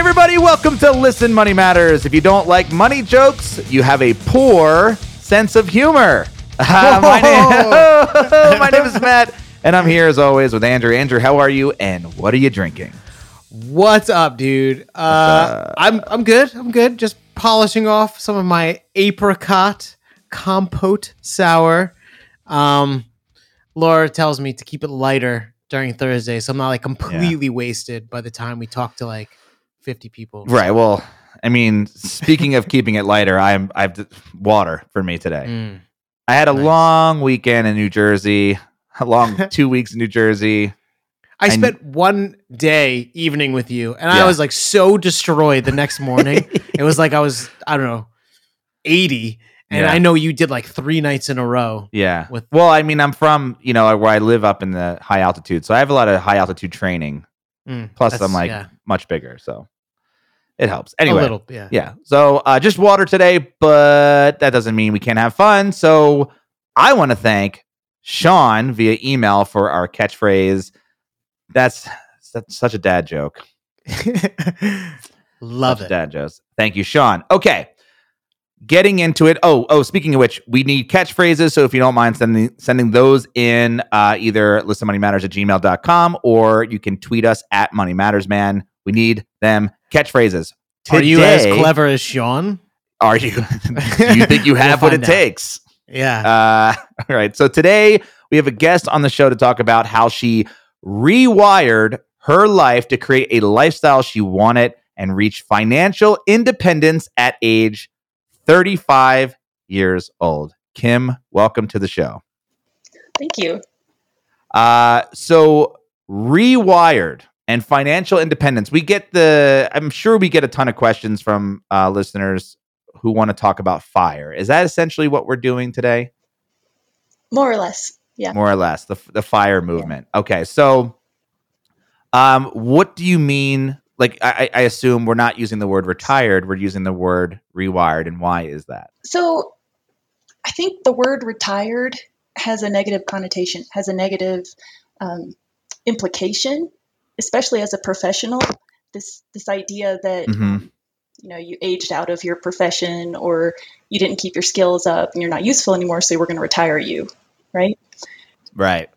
everybody, welcome to Listen Money Matters. If you don't like money jokes, you have a poor sense of humor. Uh, my, name, my name is Matt, and I'm here as always with Andrew. Andrew, how are you, and what are you drinking? What's up, dude? Uh, I'm I'm good. I'm good. Just polishing off some of my apricot compote sour. Um, Laura tells me to keep it lighter during Thursday, so I'm not like completely wasted by the time we talk to like 50 people. Right. Well, I mean, speaking of keeping it lighter, I'm I've water for me today. Mm. I had a Nice. long weekend in New Jersey, a long two weeks in New Jersey. I I- spent one day evening with you, and I was like so destroyed the next morning. it was like I was I don't know 80, and Yeah. I know you did like three nights in a row. Yeah. With- well, I mean, I'm from you know where I live up in the high altitude, so I have a lot of high altitude training. Mm, Plus, I'm like yeah, much bigger, so it helps. a Anyway, little, yeah. yeah. So uh, just water today, but that doesn't mean we can't have fun. So I want to thank Sean via email for our catchphrase. That's that's such a dad joke. Love Such it. Dad jokes. Thank you, Sean. Okay. Getting into it. Oh, oh, speaking of which, we need catchphrases. So if you don't mind sending sending those in uh, either listenmoneymatters at gmail.com or you can tweet us at Money Matters Man. We need them catchphrases. Today, Are you as clever as Sean? Are you? do you think you We'll have what it out. takes? Yeah. Uh, all right. So today we have a guest on the show to talk about how she rewired her life to create a lifestyle she wanted and reach financial independence at age 35 years old. Kim, welcome to the show. Thank you. Uh, so rewired and financial independence. We get the. I'm sure we get a ton of questions from uh, listeners who want to talk about fire. Is that essentially what we're doing today? More or less. Yeah. more or less the the fire movement. Okay, so um, what do you mean? Like, I, I I assume we're not using the word retired; we're using the word rewired. And why is that? So I think the word retired has a negative connotation, has a negative um, implication, especially as a professional. This this idea that Mhm. um, you know you aged out of your profession or you didn't keep your skills up and you're not useful anymore, so we're going to retire you, right? Right.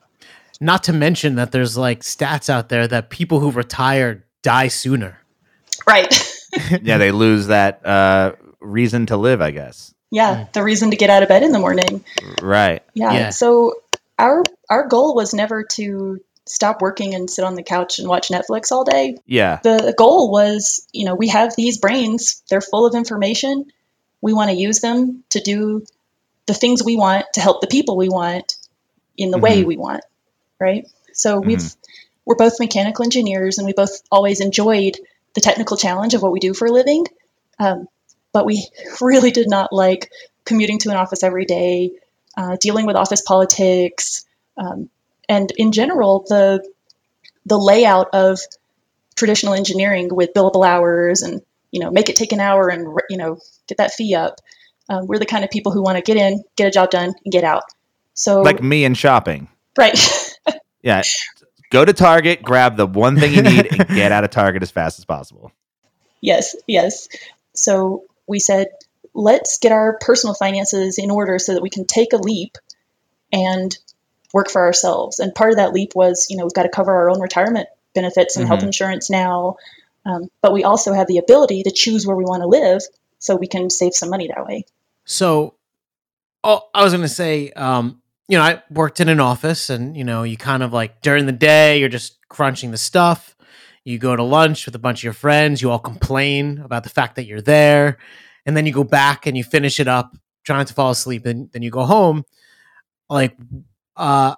Not to mention that there's like stats out there that people who retired die sooner. Right. Yeah, they lose that uh, reason to live. I guess. yeah, the reason to get out of bed in the morning. Right. Yeah. Yeah. So our our goal was never to stop working and sit on the couch and watch Netflix all day. Yeah. The goal was, you know, we have these brains, they're full of information. We want to use them to do the things we want to help the people we want in the way Mhm. we want, right? So we've we're both mechanical engineers and we both always enjoyed the technical challenge of what we do for a living. Um, but we really did not like commuting to an office every day, uh, dealing with office politics, um, and in general, the the layout of traditional engineering with billable hours and you know make it take an hour and you know get that fee up. Um, we're the kind of people who want to get in, get a job done, and get out. So Like me and shopping. right, Yeah. Go to Target, grab the one thing you need, and get out of Target as fast as possible. yes, yes. So we said let's get our personal finances in order so that we can take a leap and work for ourselves. And part of that leap was, you know, we've got to cover our own retirement benefits and health Mhm. insurance now. Um, but we also have the ability to choose where we want to live so we can save some money that way. So, oh, I was going to say, um, you know, I worked in an office and, you know, you kind of like during the day, you're just crunching the stuff. You go to lunch with a bunch of your friends. You all complain about the fact that you're there. And then you go back and you finish it up, trying to fall asleep. And then you go home. Like, uh,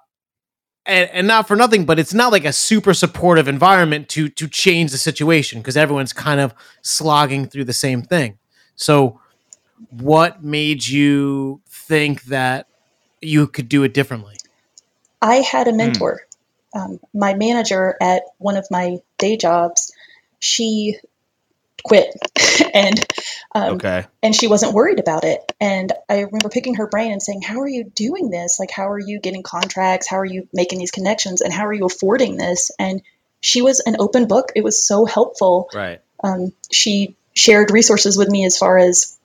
and, and not for nothing, but it's not like a super supportive environment to to change the situation because everyone's kind of slogging through the same thing. So, what made you think that you could do it differently? I had a mentor. Um, my manager at one of my day jobs, she quit, and um, Okay. and she wasn't worried about it. And I remember picking her brain and saying, "How are you doing this? Like, how are you getting contracts? How are you making these connections? And how are you affording this?" And she was an open book. It was so helpful. Right. Um, she shared resources with me as far as,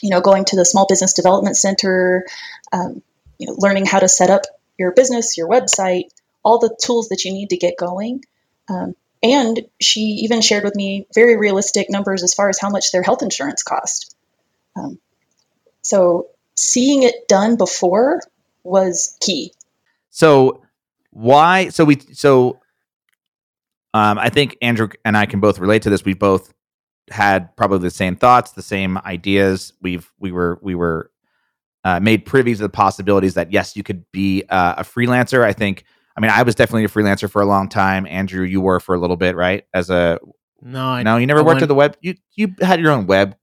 you know, going to the Small Business Development Center, um, you know, learning how to set up your business, your website, all the tools that you need to get going. Um, and she even shared with me very realistic numbers as far as how much their health insurance cost. Um, so seeing it done before was key. So why? So we so um, I think Andrew and I can both relate to this. We both had probably the same thoughts, the same ideas. We've we were we were uh, made privy to the possibilities that yes, you could be uh, a freelancer. I think. I mean, I was definitely a freelancer for a long time. Andrew, you were for a little bit, right? As a No, I, no, you never I worked went at the web. You you had your own web.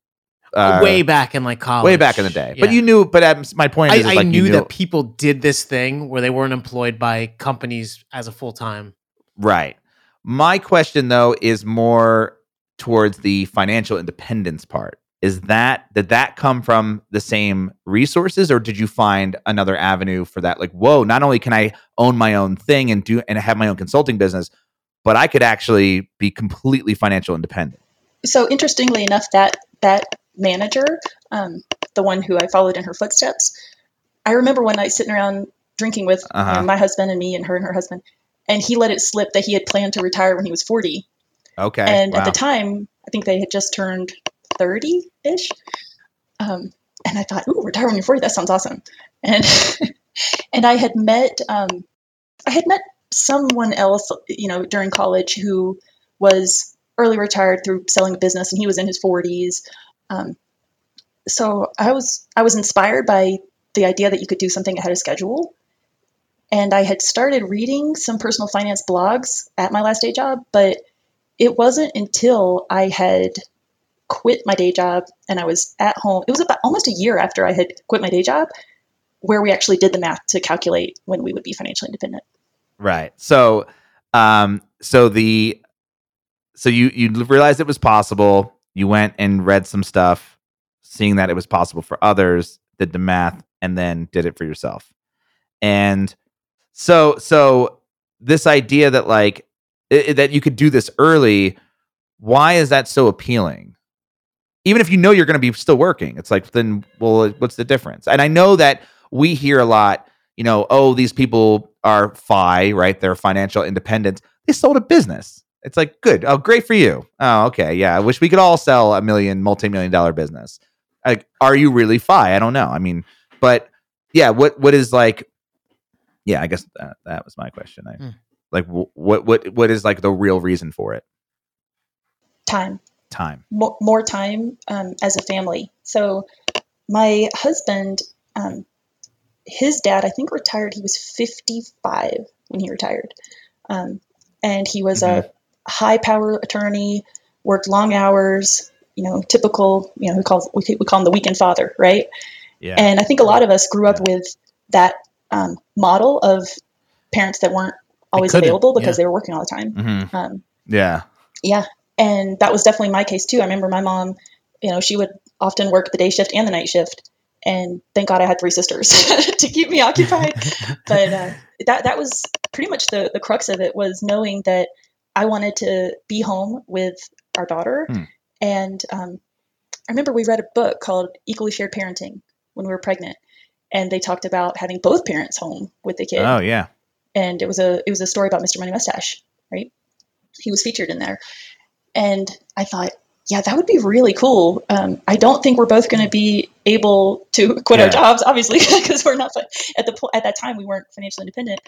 Uh, way back in like college. way back in the day, but you knew. But um, my point I, is, is I like you knew that people did this thing where they weren't employed by companies as a full time. Right. My question though is more towards the financial independence part. Is that did that come from the same resources or did you find another avenue for that? Like, whoa, not only can I own my own thing and do and have my own consulting business, but I could actually be completely financial independent. So interestingly enough, that that manager, um, the one who I followed in her footsteps, I remember one night sitting around drinking with Uh-huh. my husband and me and her and her husband, and he let it slip that he had planned to retire when he was 40. Okay. and at the time, I think they had just turned 30 ish. Um, and I thought, ooh, retire when you're 40, that sounds awesome. And and I had met um, I had met someone else, you know, during college who was early retired through selling a business, and he was in his 40s. Um, so I was I was inspired by the idea that you could do something ahead of schedule. And I had started reading some personal finance blogs at my last day job, but it wasn't until I had quit my day job and I was at home. It was about almost a year after I had quit my day job where we actually did the math to calculate when we would be financially independent. Right. So, um, so the, so you you realized it was possible. You went and read some stuff, seeing that it was possible for others. Did the math and then did it for yourself. And so, so this idea that like i- i- that you could do this early, why is that so appealing? Even if you know you're going to be still working, it's like then, well, what's the difference? And I know that we hear a lot you know, oh, these people are FI, right? They're financial independence. They sold a business. It's like, good. Oh, great for you. Oh, okay. Yeah. I wish we could all sell a million, multi million dollar business. Like, are you really FI? I don't know. I mean, but yeah, what, what is like, yeah, I guess that, that was my question. I, Hmm. Like, wh- what, what, what is like the real reason for it? Time, Time. more, more time um, as a family. So my husband, um, his dad, I think retired. He was 55 when he retired. Um, and he was a high power attorney, worked long hours, you know, typical, you know, we call, we, we call him the weekend father, right? Yeah. And I think a lot of us grew up with that um, model of parents that weren't always available because yeah. they were working all the time. Mhm. Um, Yeah. yeah, and that was definitely my case too. I remember my mom, you know, she would often work the day shift and the night shift, and thank God I had three sisters to keep me occupied. But uh, that that was pretty much the the crux of it was knowing that I wanted to be home with our daughter, Hmm. and um, I remember we read a book called Equally Shared Parenting when we were pregnant, and they talked about having both parents home with the kid Oh, yeah. and it was a it was a story about Mr. Money Mustache, right? He was featured in there, and I thought, yeah, that would be really cool. Um, I don't think we're both going to be able to quit Yeah. our jobs, obviously, because we're not at the at that time we weren't financially independent.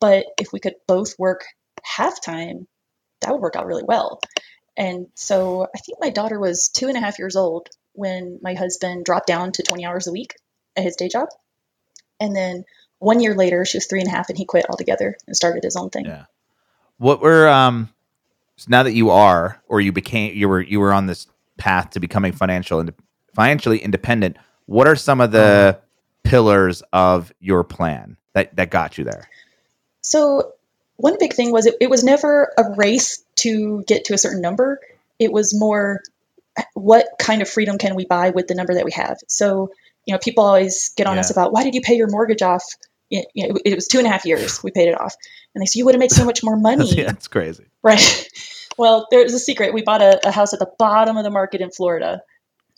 But if we could both work half time, that would work out really well. And so I think my daughter was two and a half years old when my husband dropped down to 20 hours a week at his day job. And then one year later, she was three and a half and he quit altogether and started his own thing. Yeah. What were um so now that you are or you became you were you were on this path to becoming financial and financially independent, what are some of the uh-huh. pillars of your plan that that got you there? So one big thing was it, it was never a race to get to a certain number. It was more what kind of freedom can we buy with the number that we have. So, you know, people always get on us about why did you pay your mortgage off? It, you know, it was two and a half years we paid it off. And they said, you would have made so much more money. yeah, that's crazy. Right. Well, there's a secret. We bought a, a house at the bottom of the market in Florida,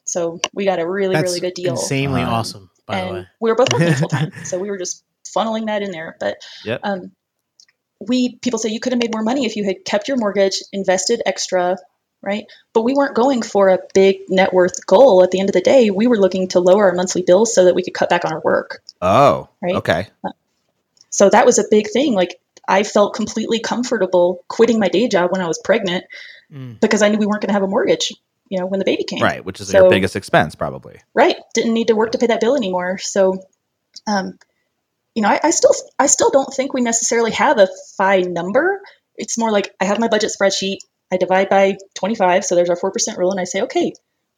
so we got a really That's really good deal. insanely Um, awesome, by the way. we were both working full time, so we were just funneling that in there. But Yep. um, we people say you could have made more money if you had kept your mortgage, invested extra, right? But we weren't going for a big net worth goal. At the end of the day, we were looking to lower our monthly bills so that we could cut back on our work. Oh, Right. okay. So that was a big thing. Like I felt completely comfortable quitting my day job when I was pregnant Mm. because I knew we weren't going to have a mortgage, you know, when the baby came. Right, which is So- your biggest expense, probably. right didn't need to work to pay that bill anymore so um, you know I, I still i still don't think we necessarily have a fi number it's more like i have my budget spreadsheet i divide by 25 so there's our 4% rule and i say okay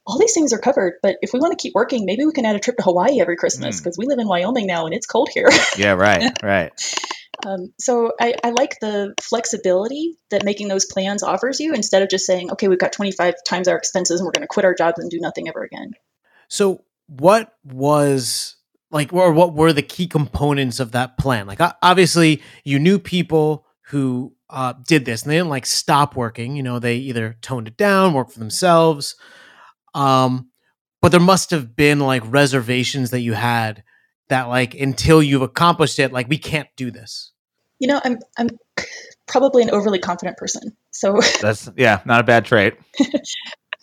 all these things are covered but if we want to keep working maybe we can add a trip to hawaii every christmas Mm. because we live in wyoming now and it's cold here Yeah, right, right. um, so I, I like the flexibility that making those plans offers you instead of just saying okay we've got 25 times our expenses and we're going to quit our jobs and do nothing ever again So, what was like, or what were the key components of that plan? Like, obviously, you knew people who uh, did this, and they didn't like stop working. You know, they either toned it down, worked for themselves. Um, but there must have been like reservations that you had that, like, until you've accomplished it, like, we can't do this. You know, I'm I'm probably an overly confident person. So That's yeah, not a bad trait.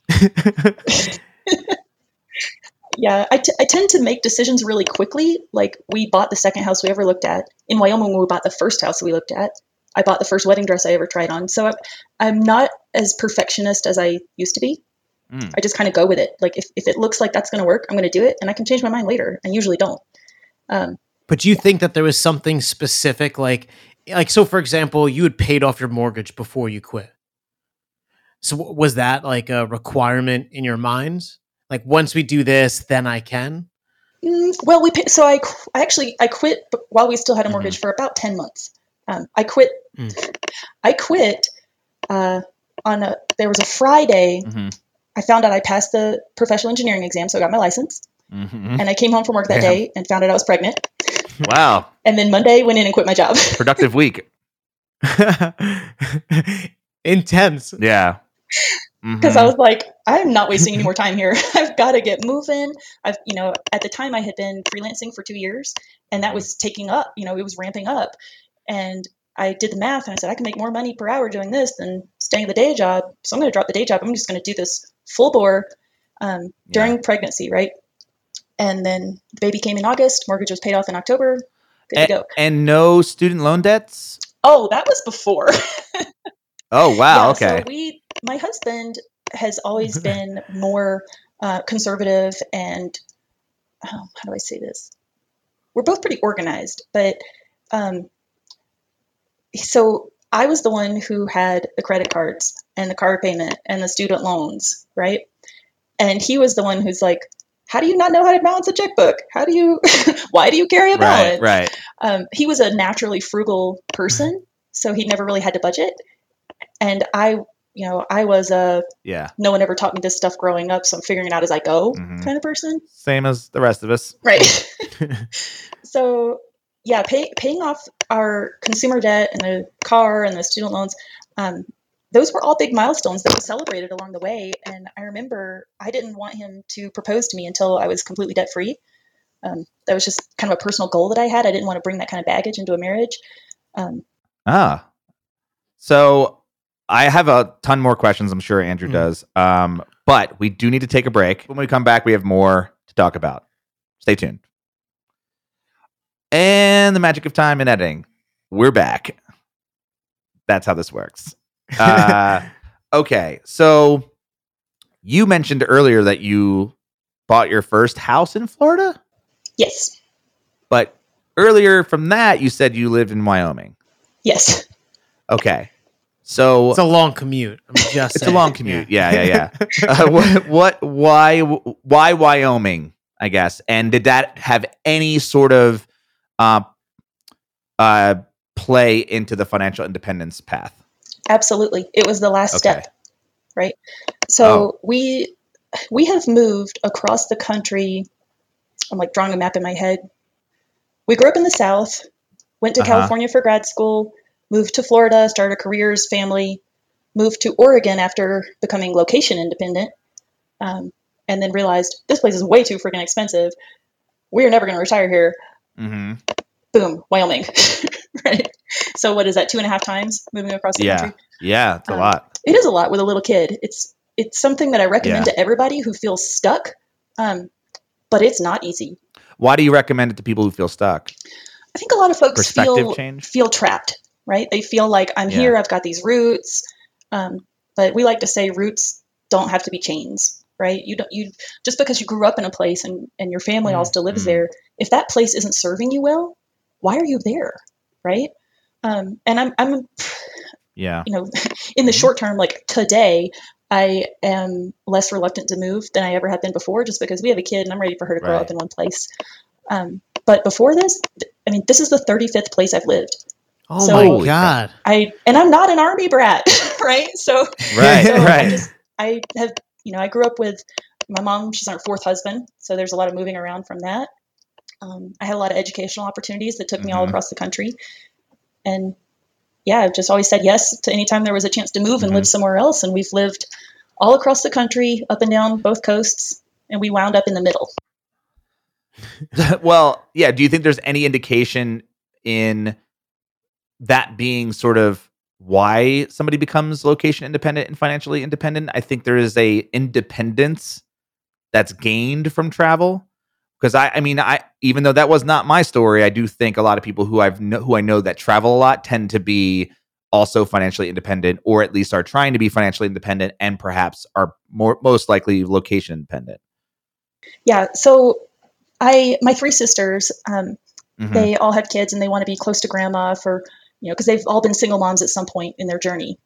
yeah, I, t- I tend to make decisions really quickly. Like we bought the second house we ever looked at in Wyoming. We bought the first house we looked at, I bought the first wedding dress I ever tried on. So I'm, I'm not as perfectionist as I used to be. Mm. I just kind of go with it. Like if, if it looks like that's going to work, I'm going to do it, and I can change my mind later. I usually don't. Um, But do you think that there was something specific, like, like so? For example, you had paid off your mortgage before you quit. So was that like a requirement in your mind? Like once we do this, then I can. Mm, well, we pay, so I, I actually I quit while we still had a mortgage for about ten months. Um, I quit. Mm. I quit uh, on a. There was a Friday. hmm I found out I passed the professional engineering exam, so I got my license. hmm And I came home from work that Damn. day and found out I was pregnant. Wow, And then Monday went in and quit my job. productive week. Intense. Yeah. because Mhm. I was like, I'm not wasting any more time here. I've got to get moving. I've, you know, at the time I had been freelancing for two years, and that was taking up. You know, it was ramping up, and I did the math, and I said I can make more money per hour doing this than staying at the day job. So I'm going to drop the day job. I'm just going to do this full bore um, during pregnancy, right? And then the baby came in August. Mortgage was paid off in October. Good and, to go. and no student loan debts. Oh, that was before. Oh wow, Yeah, okay. So we, my husband has always been more uh, conservative and oh, how do I say this? We're both pretty organized, but um, so I was the one who had the credit cards and the car payment and the student loans, right? And he was the one who's like, "How do you not know how to balance a checkbook? How do you? why do you carry a balance?" right, right. um, he was a naturally frugal person, so he never really had to budget. And I, you know, I was a Yeah. no one ever taught me this stuff growing up, so I'm figuring it out as I go Mhm. kind of person. Same as the rest of us. Right. so, yeah, pay, paying off our consumer debt and the car and the student loans, um, those were all big milestones that we celebrated along the way. And I remember I didn't want him to propose to me until I was completely debt free. Um, that was just kind of a personal goal that I had. I didn't want to bring that kind of baggage into a marriage. Um, Ah. So I have a ton more questions. I'm sure Andrew Mhm. does. Um, but we do need to take a break. When we come back, we have more to talk about. Stay tuned. And the magic of time and editing. We're back. That's how this works. Uh, okay. So you mentioned earlier that you bought your first house in Florida, yes. but earlier from that, you said you lived in Wyoming. Yes. Okay. So It's a long commute. I'm just. it's a long commute. Yeah, yeah, yeah. uh, what, what, why, why Wyoming? I guess. And did that have any sort of uh, uh, play into the financial independence path? Absolutely. It was the last Okay. step, right? So we we have moved across the country. I'm like drawing a map in my head. We grew up in the South, went to Uh-huh. California for grad school, moved to Florida, started careers, family, moved to Oregon after becoming location independent, um, and then realized this place is way too freaking expensive. We're never going to retire here. Hmm Boom, Wyoming. right. So what is that? Two and a half times moving across the Yeah. country. Yeah, it's a Um, lot. It is a lot with a little kid. It's it's something that I recommend Yeah. to everybody who feels stuck. Um, but it's not easy. Why do you recommend it to people who feel stuck? I think a lot of folks feel change? feel trapped, right? They feel like I'm Yeah. here, I've got these roots. Um, but we like to say roots don't have to be chains, right? You don't you just because you grew up in a place and, and your family all still lives Mhm. there, if that place isn't serving you well, why are you there? Right? Um, and I'm I'm Yeah. you know, in the Mhm. short term, like today, I am less reluctant to move than I ever have been before, just because we have a kid and I'm ready for her to grow Right. up in one place. Um, but before this, I mean, this is the 35th place I've lived. Oh So- my god. I and I'm not an army brat, right? So, Right, so I right. just I have you know I grew up with my mom. She's our fourth husband, so there's a lot of moving around from that. Um, I had a lot of educational opportunities that took me all Mhm. across the country, and yeah, I've just always said yes to any time there was a chance to move and Mhm. live somewhere else. And we've lived all across the country, up and down both coasts, and we wound up in the middle. well, yeah. Do you think there's any indication in that being sort of why somebody becomes location independent and financially independent? I think there is a independence that's gained from travel. Because I, I mean, I even though that was not my story, I do think a lot of people who I've kn- who I know that travel a lot tend to be also financially independent, or at least are trying to be financially independent, and perhaps are more most likely location independent. Yeah. So I my three sisters, um, Mhm. they all have kids and they want to be close to grandma for you know because they've all been single moms at some point in their journey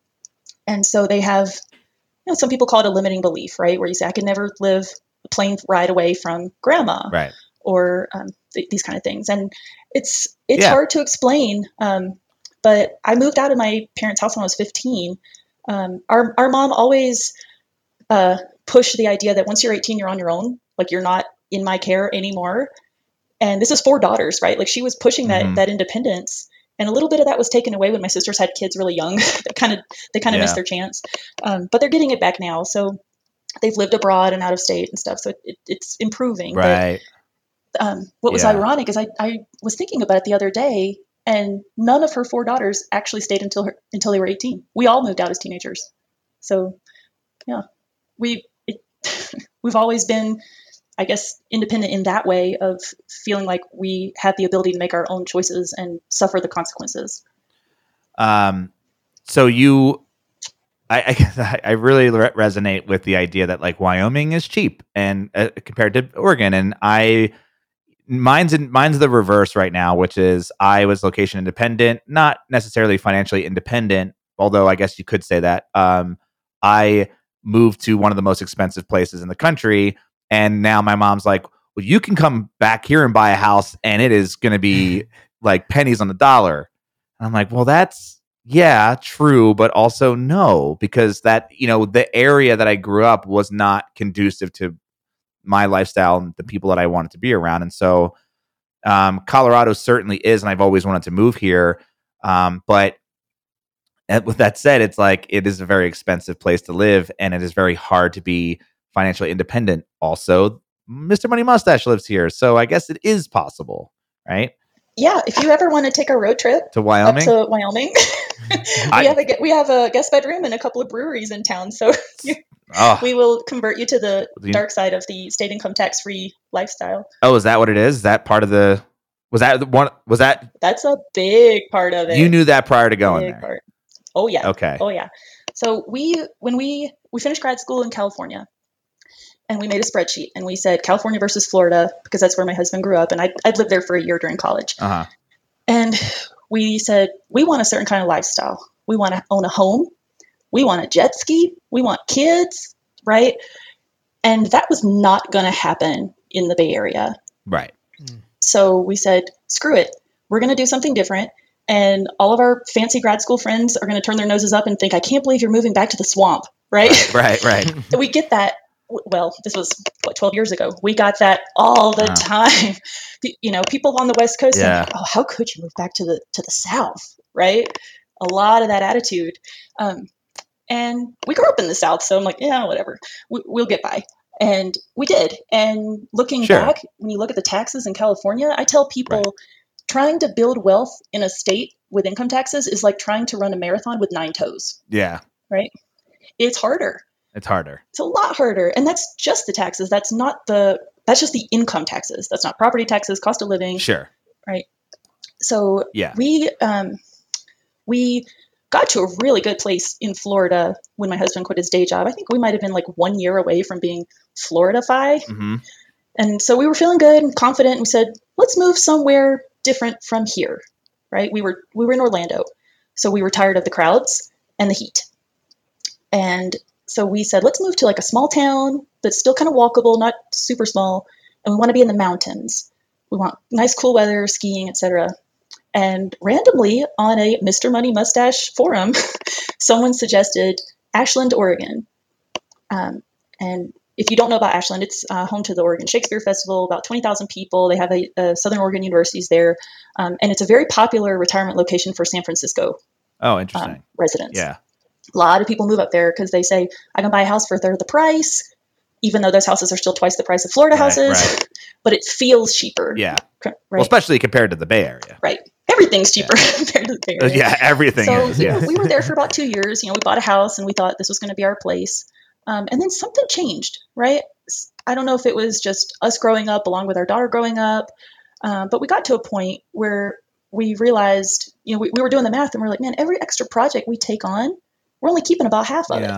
and so they have you know some people call it a limiting belief right where you say i can never live a plane ride away from grandma right. or um, th- these kind of things and it's it's Yeah. hard to explain um, but i moved out of my parents house when i was 15 um, our, our mom always uh, pushed the idea that once you're 18 you're on your own like you're not in my care anymore and this is four daughters right like she was pushing that Mhm. that independence and a little bit of that was taken away when my sisters had kids really young they kind of they kind of Yeah. missed their chance um, but they're getting it back now so they've lived abroad and out of state and stuff so it, it, it's improving But, Right. um, what was Yeah. ironic is I, I was thinking about it the other day and none of her four daughters actually stayed until her, until they were 18 we all moved out as teenagers so yeah we it, we've always been i guess independent in that way of feeling like we have the ability to make our own choices and suffer the consequences Um, so you, I, I, I really re- resonate with the idea that like Wyoming is cheap and uh, compared to Oregon, and I, mine's in, mine's the reverse right now, which is I was location independent, not necessarily financially independent, although I guess you could say that. Um, I moved to one of the most expensive places in the country, and now my mom's like, "Well, you can come back here and buy a house, and it is going to be like pennies on the dollar." And I'm like, well, that's yeah, true, but also no, because that you know the area that I grew up was not conducive to my lifestyle and the people that I wanted to be around, and so um, Colorado certainly is, and I've always wanted to move here. Um, but and with that said, it's like it is a very expensive place to live, and it is very hard to be financially independent. Also, Mr. Money Mustache lives here, so I guess it is possible, right? Yeah if you ever want to take a road trip To Wyoming, to wyoming I- we have a we have a guest bedroom and a couple of breweries in town so oh, we will convert you to the The- dark side of the state income tax free lifestyle Oh, is that what it is? Is that part of the? Was that the one? Was that that's a big part of it you knew that prior to going big there? part. oh yeah Okay. Oh yeah. So we when we we finished grad school in California, and we made a spreadsheet, and we said California versus Florida because that's where my husband grew up, and I I'd lived there for a year during college, Uh huh. and we said we want a certain kind of lifestyle. We want to own a home. We want a jet ski. We want kids, right? And that was not going to happen in the Bay Area. Right. So we said, screw it. We're going to do something different. And all of our fancy grad school friends are going to turn their noses up and think, I can't believe you're moving back to the swamp, right? Right. Right. we get that. Well, this was what 12 years ago. We got that all the time. You know, people on the West Coast Yeah. think, "Oh, how could you move back to the to the South?" Right? A lot of that attitude, um, And we grew up in the South, so I'm like, yeah, whatever, we, will get by. And we did. And looking Sure. back, when you look at the taxes in California, I tell people Right. trying to build wealth in a state with income taxes is like trying to run a marathon with nine toes. Yeah, Right? It's harder. It's harder. It's a lot harder. And that's just the taxes. That's not the that's just the income taxes. That's not property taxes, cost of living. Sure. Right. So Yeah. we um, we got to a really good place in Florida when my husband quit his day job. I think we might have been like one year away from being Florida-fi. hmm And so we were feeling good and confident. And we said, let's move somewhere different from here. Right? We were we were in Orlando. So we were tired of the crowds and the heat. And so we said, let's move to like a small town that's still kind of walkable, not super small, and we want to be in the mountains. We want nice cool weather, skiing, etc. And randomly on a Mr. Money Mustache forum, someone suggested Ashland, Oregon. Um, and if you don't know about Ashland, it's uh, home to the Oregon Shakespeare Festival, about 20,000 people. They have a, a Southern Oregon universities there. Um, and it's a very popular retirement location for San Francisco Oh, um, interesting. residents. yeah. A lot of people move up there because they say, I can buy a house for a third of the price, even though those houses are still twice the price of Florida Right, houses, right. but it feels cheaper. Yeah. Cor- Well, especially compared to the Bay Area. right. Everything's cheaper compared to the Bay Uh, Area. Yeah, everything So is. you Yeah. know, we were there for about two years. You know, we bought a house and we thought this was going to be our place. Um, and then something changed, right? i don't know if it was just us growing up along with our daughter growing up, um, but we got to a point where we realized, you know, we, we were doing the math and we're like, man, every extra project we take on, we're only keeping about half of it,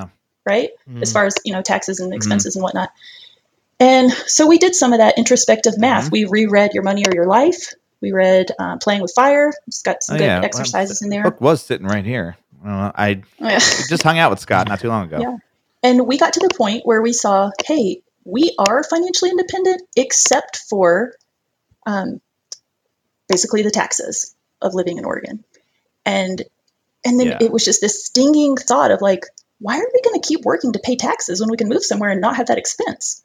right? Mm. As far as you know, taxes Mm-hmm. and expenses and whatnot. And so we did some of that introspective math. Mhm. We reread Your Money or Your Life. We read uh, Playing with Fire. It's got some Oh, good yeah. Well, exercises in there. book was sitting right here. I, I yeah. just hung out with Scott not too long ago. Yeah. And we got to the point where we saw, hey, we are financially independent except for um, basically the taxes of living in Oregon. And and then Yeah. it was just this stinging thought of like, why are we going to keep working to pay taxes when we can move somewhere and not have that expense?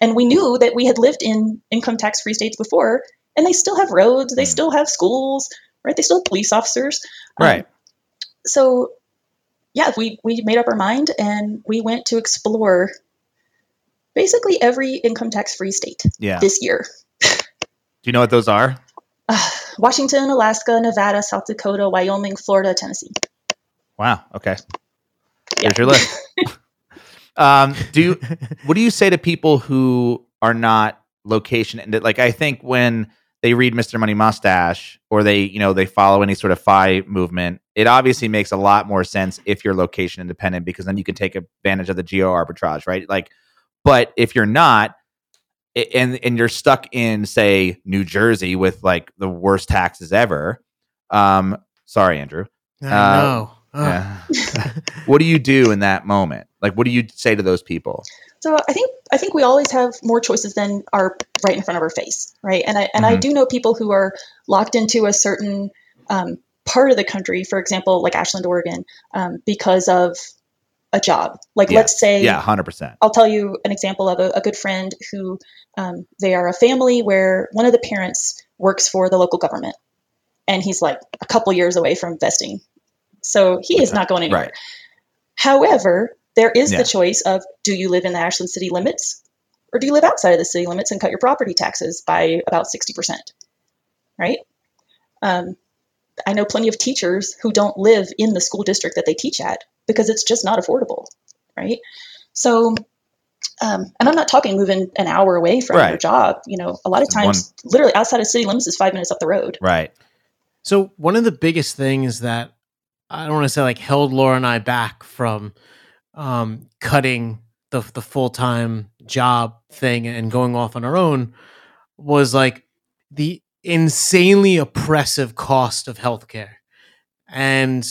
And we knew that we had lived in income tax free states before, and they still have roads, they Mm. still have schools, right? They still have police officers. Um, Right. so yeah we we made up our mind and we went to explore basically every income tax free state Yeah. this year Do you know what those are? Uh, washington alaska nevada south dakota wyoming florida tennessee Wow. Okay. Yeah. Here's your list. um, do you, what do you say to people who are not location and like I think when they read Mr. Money Mustache or they, you know, they follow any sort of FI movement, it obviously makes a lot more sense if you're location independent because then you can take advantage of the geo arbitrage, right? Like, but if you're not, i- and and you're stuck in say New Jersey with like the worst taxes ever, um, sorry, Andrew. I uh, know. Ugh. Yeah. what do you do in that moment? Like, what do you say to those people? so i think i think we always have more choices than are right in front of our face right and i and i Mhm. do know people who are locked into a certain um, part of the country for example like ashland oregon um, because of a job like Yeah. let's say Yeah, hundred percent. I'll tell you an example of a, a good friend who um, they are a family where one of the parents works for the local government and he's like a couple years away from vesting. So he is not going anywhere. Right. However, there is Yeah. the choice of do you live in the Ashland city limits or do you live outside of the city limits and cut your property taxes by about 60%? Right? Um, I know plenty of teachers who don't live in the school district that they teach at because it's just not affordable. Right? So, um, and I'm not talking moving an hour away from your job. You know, a lot of One- times, literally outside of city limits is five minutes up the road. Right. So one of the biggest things that I don't want to say like held Laura and I back from um, cutting the the full time job thing and going off on our own was like the insanely oppressive cost of healthcare, and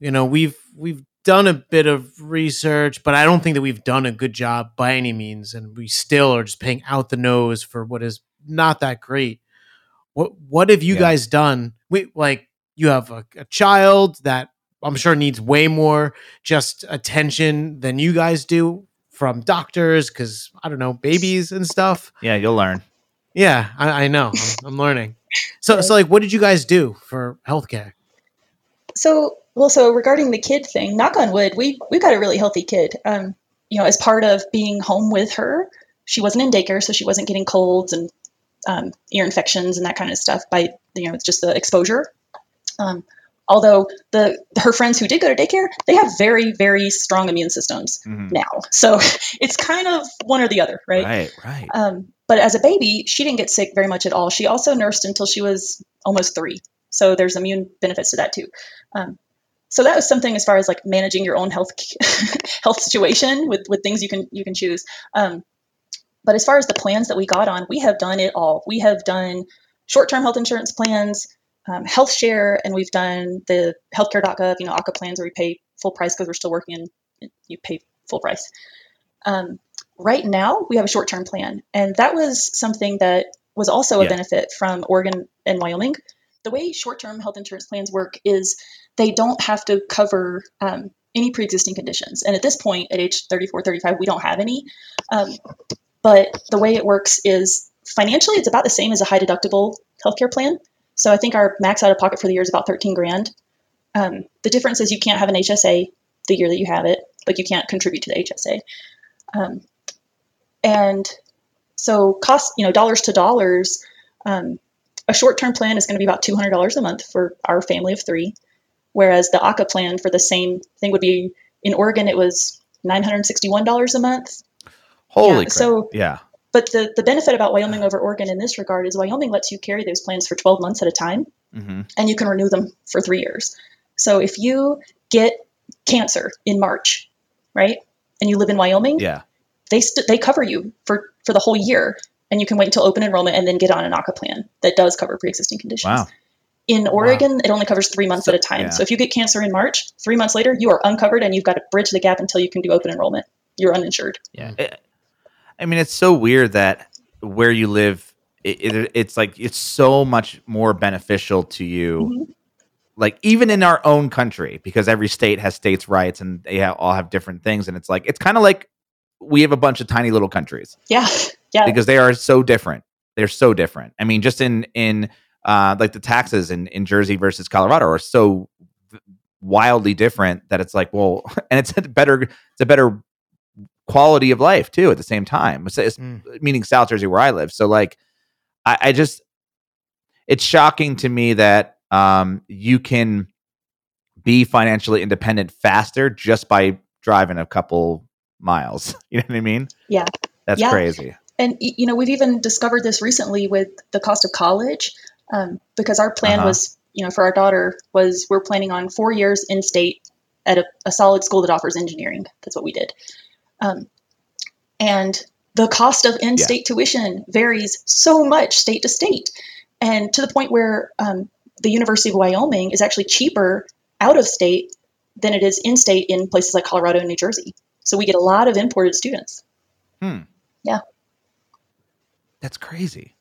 you know we've we've done a bit of research, but I don't think that we've done a good job by any means, and we still are just paying out the nose for what is not that great. What what have you Yeah. guys done? We like you have a, a child that I'm sure needs way more just attention than you guys do from doctors because I don't know babies and stuff. Yeah, you'll learn. Yeah, I, I know. I'm, I'm learning. So so like, what did you guys do for healthcare? So Well, so regarding the kid thing, knock on wood, we we got a really healthy kid. Um, you know, as part of being home with her, she wasn't in daycare, so she wasn't getting colds and um, ear infections and that kind of stuff by you know it's just the exposure. Um, although the her friends who did go to daycare, they have very very strong immune systems Mhm. now, so it's kind of one or the other, right? Right, right. Um, but as a baby, she didn't get sick very much at all. She also nursed until she was almost three. So there's immune benefits to that too. Um, so that was something as far as like managing your own health health situation with with things you can you can choose. Um, but as far as the plans that we got on, we have done it all. We have done short term health insurance plans, um, health share, and we've done the healthcare.gov, you know, ACA plans where we pay full price because we're still working and you pay full price. Um, right now, we have a short term plan, and that was something that was also a Yeah. benefit from Oregon and Wyoming. The way short term health insurance plans work is they don't have to cover um, any pre existing conditions. And at this point, at age 34, 35, we don't have any. Um, but the way it works is financially, it's about the same as a high deductible healthcare plan. So I think our max out of pocket for the year is about 13 grand. Um, the difference is you can't have an HSA the year that you have it, like you can't contribute to the HSA. Um, and so cost, you know, dollars to dollars, um, a short-term plan is going to be about $200 a month for our family of three, whereas the ACA plan for the same thing would be in Oregon, it was $961 a month. Holy yeah, crap. so- yeah. But the, the benefit about Wyoming over Oregon in this regard is Wyoming lets you carry those plans for 12 months at a time hmm and you can renew them for three years. So if you get cancer in March, right, and you live in Wyoming, Yeah. they st- they cover you for for the whole year, and you can wait until open enrollment and then get on an ACA plan that does cover pre-existing conditions. Wow. In Oregon, it only covers three months So- at a time. yeah. So if you get cancer in March, three months later, you are uncovered and you've got to bridge the gap until you can do open enrollment. You're uninsured. Yeah. I mean, it's so weird that where you live, it, it, it's like it's so much more beneficial to you. Mhm. Like even in our own country, because every state has states' rights and they ha- all have different things, and it's like it's kind of like we have a bunch of tiny little countries Yeah, yeah, because they are so different. They're so different. I mean, just in in uh, like the taxes in in Jersey versus Colorado are so wildly different that it's like, well, and it's a better it's a better quality of life too at the same time. It's, it's- Mm. meaning South Jersey where I live. So like, I, I just it's shocking to me that um you can be financially independent faster just by driving a couple miles. You know what I mean? Yeah. That's Yeah. crazy. and you know we've even discovered this recently with the cost of college um, because our plan Uh-huh. was you know for our daughter was we're planning on four years in state at a, a solid school that offers engineering that's what we did um, and the cost of in-state tuition varies so much state to state and to the point where um, the university of wyoming is actually cheaper out of state than it is in state in places like colorado and new jersey so we get a lot of imported students Hmm. Yeah. That's crazy.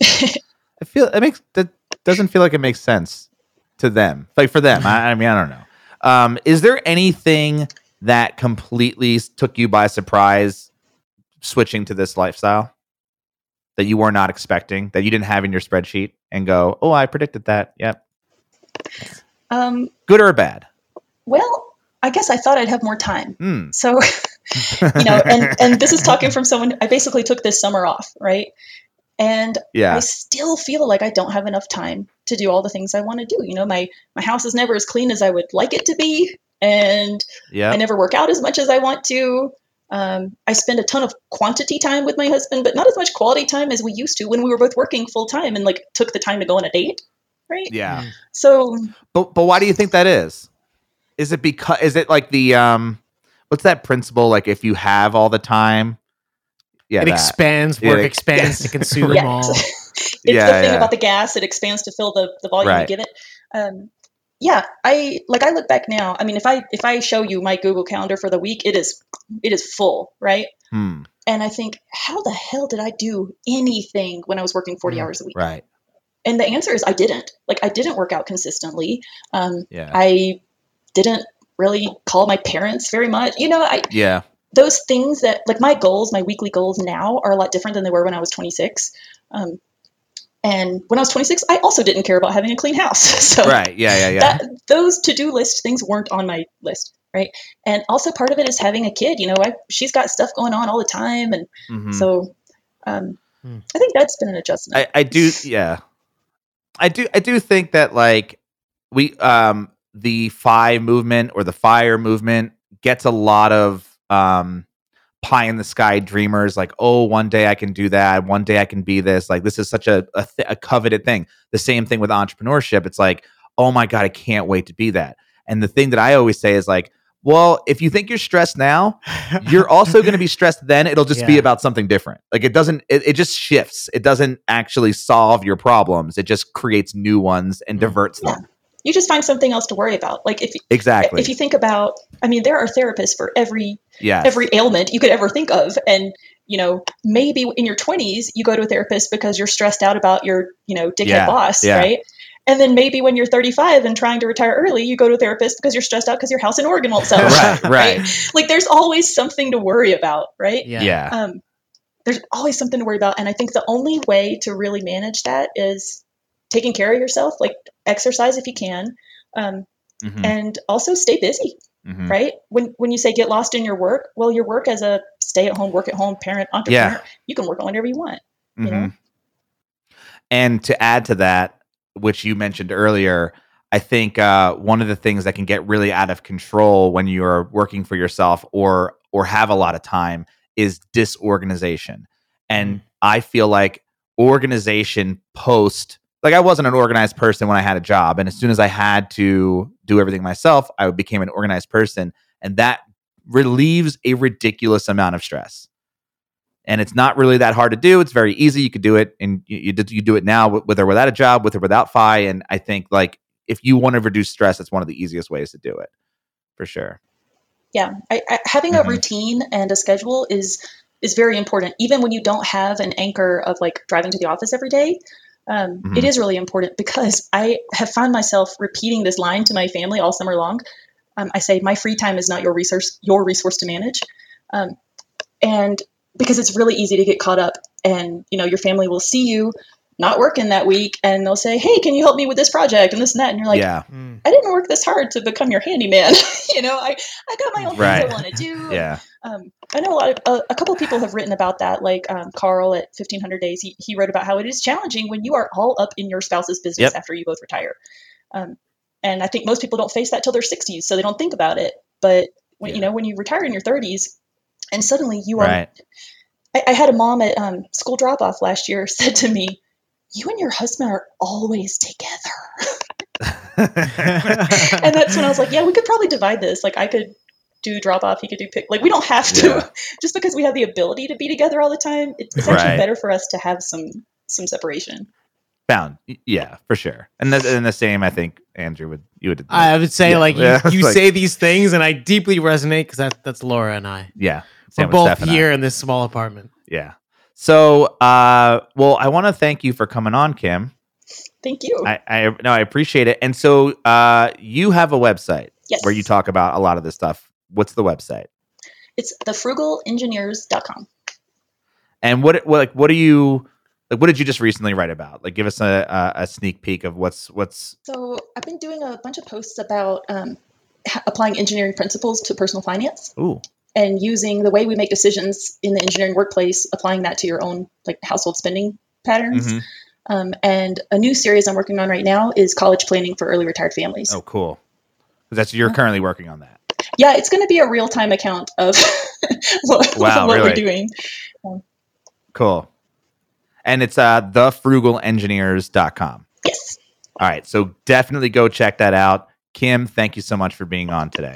I feel it makes that doesn't feel like it makes sense to them. Like for them, I, I mean, I don't know. Um, is there anything that completely took you by surprise switching to this lifestyle that you were not expecting, that you didn't have in your spreadsheet, and go, "Oh, I predicted that." Yep, um, good or bad? Well, I guess I thought I'd have more time. Hmm. So, you know, and and this is talking from someone I basically took this summer off, right? And yeah. I still feel like I don't have enough time to do all the things I want to do. You know, my my house is never as clean as I would like it to be, and yeah, I never work out as much as I want to. Um, I spend a ton of quantity time with my husband, but not as much quality time as we used to when we were both working full time and like took the time to go on a date, right? yeah. Mm. So But but why do you think that is? Is it because is it like the um what's that principle like if you have all the time? Yeah, it that. expands, work it- expands to consume Yes. all. it's Yeah, the thing yeah. about the gas; it expands to fill the, the volume Right. you give it. Um, yeah, I like. I look back now. I mean, if I if I show you my Google Calendar for the week, it is it is full, right? Hmm, And I think, how the hell did I do anything when I was working forty Mm, hours a week? right. And the answer is I didn't. Like I didn't work out consistently. Um, Yeah. I didn't really call my parents very much. You know, I yeah. Those things that like my goals, my weekly goals now are a lot different than they were when I was 26. Um, And when I was 26, I also didn't care about having a clean house. So Right. Yeah. Yeah. Yeah. that those to-do list things weren't on my list, right? And also part of it is having a kid. You know, I, she's got stuff going on all the time, and Mhm. so um, Hmm. I think that's been an adjustment. I, I do yeah i do i do think that like we um the fi movement or the fire movement gets a lot of um pie in the sky dreamers like oh one day i can do that. One day i can be this. Like this is such a a, th- a coveted thing. The same thing with entrepreneurship. It's like oh my god i can't wait to be that. And the thing that i always say is like well if you think you're stressed now you're also going to be stressed then. It'll just be about something different. Like it doesn't it, it just shifts. It doesn't actually solve your problems. It just creates new ones and Mm. diverts Yeah. them you just find something else to worry about. Like if exactly if you think about, I mean, there are therapists for every yes every ailment you could ever think of, and you know, maybe in your 20s you go to a therapist because you're stressed out about your, you know, dickhead Yeah, boss, yeah. right? And then maybe when you're 35 and trying to retire early, you go to a therapist because you're stressed out because your house in Oregon won't sell. right right Like there's always something to worry about, right? yeah. yeah, um, there's always something to worry about. And I think the only way to really manage that is taking care of yourself, like exercise if you can, um, Mhm, and also stay busy, mhm. right? When, when you say get lost in your work, well, your work as a stay at home, work at home parent, entrepreneur, you can work on whatever you want. you know? Mhm. And to add to that, which you mentioned earlier, I think uh, one of the things that can get really out of control when you're working for yourself or or have a lot of time is disorganization. And I feel like organization post like I wasn't an organized person when I had a job, and as soon as I had to do everything myself, I became an organized person, and that relieves a ridiculous amount of stress and it's not really that hard to do. It's very easy. You could do it, and you you, you do it now with, or without a job, with or without FI. And I think like if you want to reduce stress, it's one of the easiest ways to do it, for sure. Yeah, I, I, having Mhm. a routine and a schedule is is very important. Even when you don't have an anchor of like driving to the office every day, um, Mhm. it is really important because I have found myself repeating this line to my family all summer long. Um, I say, "My free time is not your resource, your resource to manage," um, and because it's really easy to get caught up, and you know your family will see you not working that week, and they'll say, "Hey, can you help me with this project and this and that?" And you're like, yeah, Mm. I didn't work this hard to become your handyman. you know, I, I got my own Right. things I want to do. yeah, Um, I know a lot of, uh, a couple of people have written about that, like um, Carl at 1500 Days. He, he wrote about how it is challenging when you are all up in your spouse's business Yep. after you both retire. Um, and I think most people don't face that till their 60s, so they don't think about it. But when you know when you retire in your 30s, and suddenly you are, right. I, I had a mom at um, school drop off last year said to me, "You and your husband are always together." and that's when I was like, yeah, we could probably divide this. Like I could do drop off, he could do pick. Like we don't have to, Yeah. just because we have the ability to be together all the time. It, it's actually Right. better for us to have some some separation. Bound, yeah, for sure. And the, and the same, I think Andrew would you would. I would say Yeah, like you, yeah, it's you like- say these things and I deeply resonate because that, that's Laura and I. yeah, We're both Steph and I. here in this small apartment. Yeah. So, uh, well, I want to thank you for coming on, Kim. Thank you. I, I no, I appreciate it. And so, uh, you have a website yes. where you talk about a lot of this stuff. What's the website? It's thefrugalengineers.com. And what, what, like, what do you, like, what did you just recently write about? Like, give us a, a, a sneak peek of what's, what's, So I've been doing a bunch of posts about um, applying engineering principles to personal finance ooh, and using the way we make decisions in the engineering workplace, applying that to your own like household spending patterns. mhm. Um, and a new series I'm working on right now is college planning for early retired families. oh, cool. That's, you're currently working on that. Yeah, it's going to be a real time account of what, Wow, what really? we're doing. Cool. And it's, uh, thefrugalengineers.com. Yes. All right. So definitely go check that out. Kim, thank you so much for being on today.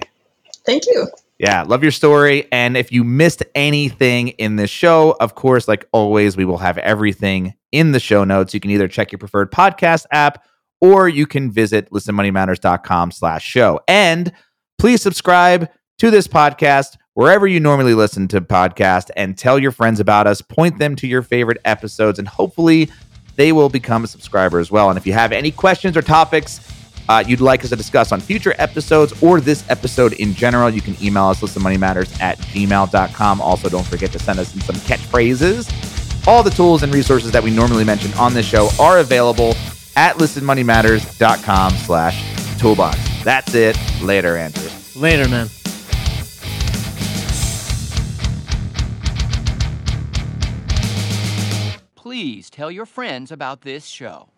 Thank you. Yeah, love your story. And if you missed anything in this show, of course, like always, we will have everything in the show notes. You can either check your preferred podcast app or you can visit listenmoneymatters.com slash show. And please subscribe to this podcast wherever you normally listen to podcasts and tell your friends about us. Point them to your favorite episodes and hopefully they will become a subscriber as well. And if you have any questions or topics uh, you'd like us to discuss on future episodes or this episode in general, you can email us listenmoneymatters at gmail.com. Also, don't forget to send us in some catchphrases. All the tools and resources that we normally mention on this show are available at listenmoneymatters.com slash toolbox. That's it. Later, Andrew. Later, man. Please tell your friends about this show.